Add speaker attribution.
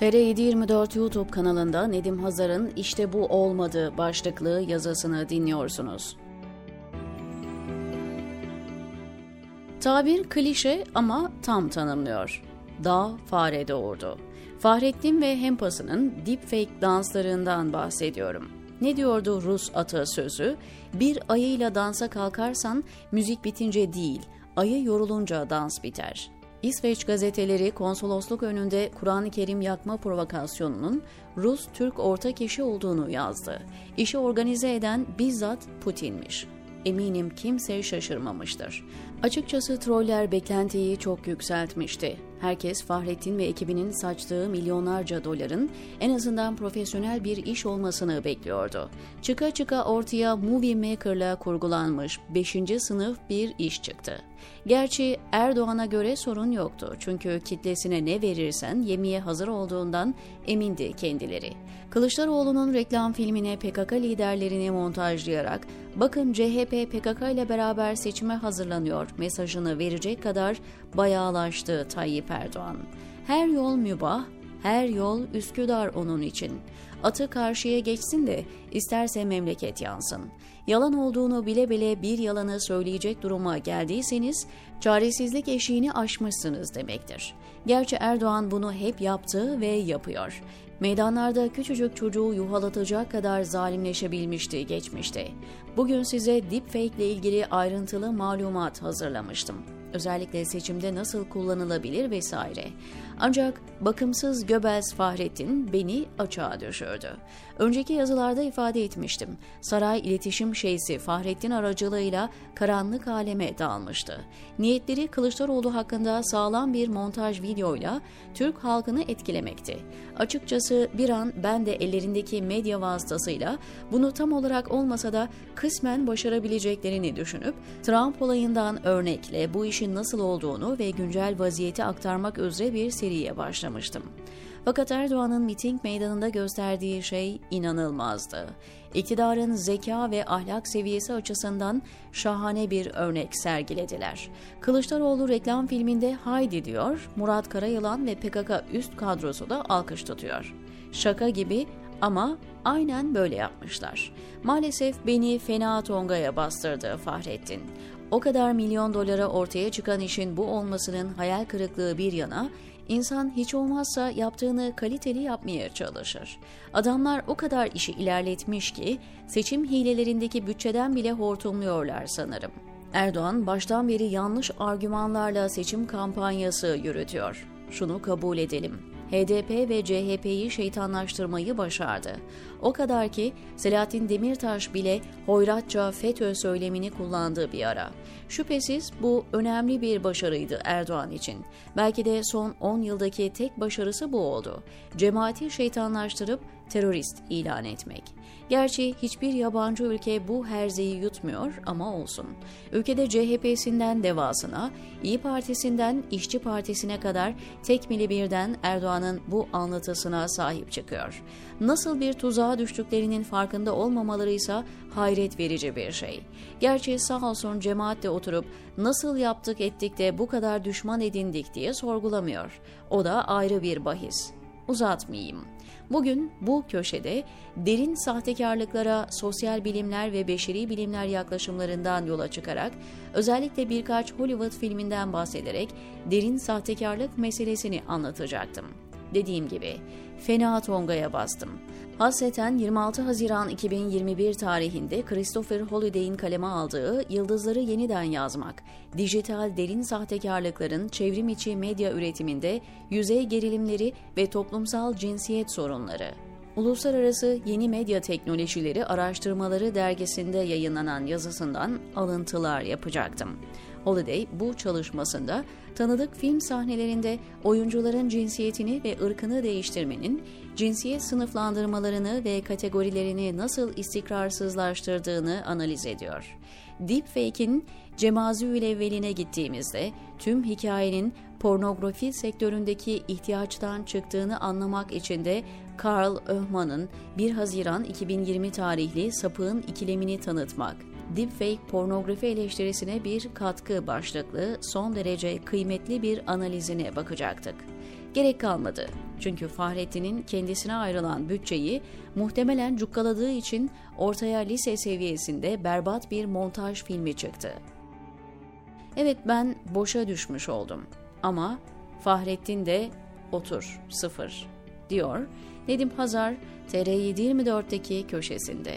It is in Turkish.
Speaker 1: TR724 YouTube kanalında Nedim Hazar'ın İşte Bu Olmadı başlıklı yazısını dinliyorsunuz. Tabir klişe ama tam tanımlıyor. Dağ fare doğurdu. Fahrettin ve Hempas'ının deepfake danslarından bahsediyorum. Ne diyordu Rus atasözü? Bir ayıyla dansa kalkarsan müzik bitince değil, ayı yorulunca dans biter. İsveç gazeteleri konsolosluk önünde Kur'an-ı Kerim yakma provokasyonunun Rus-Türk ortak işi olduğunu yazdı. İşi organize eden bizzat Putin'miş. Eminim kimse şaşırmamıştır. Açıkçası troller beklentiyi çok yükseltmişti. Herkes Fahrettin ve ekibinin saçtığı milyonlarca doların en azından profesyonel bir iş olmasını bekliyordu. Çıka çıka ortaya Movie Maker'la kurgulanmış 5. sınıf bir iş çıktı. Gerçi Erdoğan'a göre sorun yoktu çünkü kitlesine ne verirsen yemeye hazır olduğundan emindi kendileri. Kılıçdaroğlu'nun reklam filmine PKK liderlerini montajlayarak bakın CHP PKK ile beraber seçime hazırlanıyor mesajını verecek kadar bayağılaştı Tayyip Erdoğan. Her yol mübah, her yol Üsküdar onun için. Atı karşıya geçsin de isterse memleket yansın. Yalan olduğunu bile bile bir yalanı söyleyecek duruma geldiyseniz çaresizlik eşiğini aşmışsınız demektir. Gerçi Erdoğan bunu hep yaptı ve yapıyor. Meydanlarda küçücük çocuğu yuhalatacak kadar zalimleşebilmişti geçmişte. Bugün size deepfake ile ilgili ayrıntılı malumat hazırlamıştım özellikle seçimde nasıl kullanılabilir vesaire. Ancak bakımsız Göbels Fahrettin beni açığa düşürdü. Önceki yazılarda ifade etmiştim. Saray iletişim şeysi Fahrettin aracılığıyla karanlık aleme dalmıştı. Niyetleri Kılıçdaroğlu hakkında sağlam bir montaj videoyla Türk halkını etkilemekti. Açıkçası bir an ben de ellerindeki medya vasıtasıyla bunu tam olarak olmasa da kısmen başarabileceklerini düşünüp Trump olayından örnekle bu işin nasıl olduğunu ve güncel vaziyeti aktarmak üzere bir seriye başlamıştım. Fakat Erdoğan'ın miting meydanında gösterdiği şey inanılmazdı. İktidarın zeka ve ahlak seviyesi açısından şahane bir örnek sergilediler. Kılıçdaroğlu reklam filminde haydi diyor, Murat Karayılan ve PKK üst kadrosu da alkış tutuyor. Şaka gibi ama aynen böyle yapmışlar. Maalesef beni fena tongaya bastırdı Fahrettin. O kadar milyon dolara ortaya çıkan işin bu olmasının hayal kırıklığı bir yana, İnsan hiç olmazsa yaptığını kaliteli yapmaya çalışır. Adamlar o kadar işi ilerletmiş ki seçim hilelerindeki bütçeden bile hortumluyorlar sanırım. Erdoğan baştan beri yanlış argümanlarla seçim kampanyası yürütüyor. Şunu kabul edelim. HDP ve CHP'yi şeytanlaştırmayı başardı. O kadar ki Selahattin Demirtaş bile hoyratça FETÖ söylemini kullandığı bir ara. Şüphesiz bu önemli bir başarıydı Erdoğan için. Belki de son 10 yıldaki tek başarısı bu oldu. Cemaati şeytanlaştırıp terörist ilan etmek. Gerçi hiçbir yabancı ülke bu herzeyi yutmuyor ama olsun. Ülkede CHP'sinden Devasına, İyi Partisi'nden İşçi Partisi'ne kadar tekmili birden Erdoğan'ın bu anlatısına sahip çıkıyor. Nasıl bir tuzağa düştüklerinin farkında olmamaları ise hayret verici bir şey. Gerçi sağ olsun cemaat de oturup nasıl yaptık ettik de bu kadar düşman edindik diye sorgulamıyor. O da ayrı bir bahis. Uzatmayayım. Bugün bu köşede derin sahtekarlıklara sosyal bilimler ve beşeri bilimler yaklaşımlarından yola çıkarak özellikle birkaç Hollywood filminden bahsederek derin sahtekarlık meselesini anlatacaktım. Dediğim gibi fena tongaya bastım. Hasreten 26 Haziran 2021 tarihinde Christopher Holliday'in kaleme aldığı Yıldızları Yeniden Yazmak, dijital derin sahtekarlıkların çevrim içi medya üretiminde yüzey gerilimleri ve toplumsal cinsiyet sorunları Uluslararası Yeni Medya Teknolojileri Araştırmaları dergisinde yayınlanan yazısından alıntılar yapacaktım. Holiday bu çalışmasında tanıdık film sahnelerinde oyuncuların cinsiyetini ve ırkını değiştirmenin cinsiyet sınıflandırmalarını ve kategorilerini nasıl istikrarsızlaştırdığını analiz ediyor. Deepfake'in Cemazü'yle evveline gittiğimizde tüm hikayenin pornografi sektöründeki ihtiyaçtan çıktığını anlamak için de Karl Öhman'ın 1 Haziran 2020 tarihli Sapığın ikilemini tanıtmak, deepfake pornografi eleştirisine bir katkı başlıklı son derece kıymetli bir analizine bakacaktık. Gerek kalmadı. Çünkü Fahrettin'in kendisine ayrılan bütçeyi muhtemelen cukkaladığı için ortaya lise seviyesinde berbat bir montaj filmi çıktı. Evet ben boşa düşmüş oldum. Ama Fahrettin de otur sıfır diyor Nedim Hazar TR724'deki köşesinde.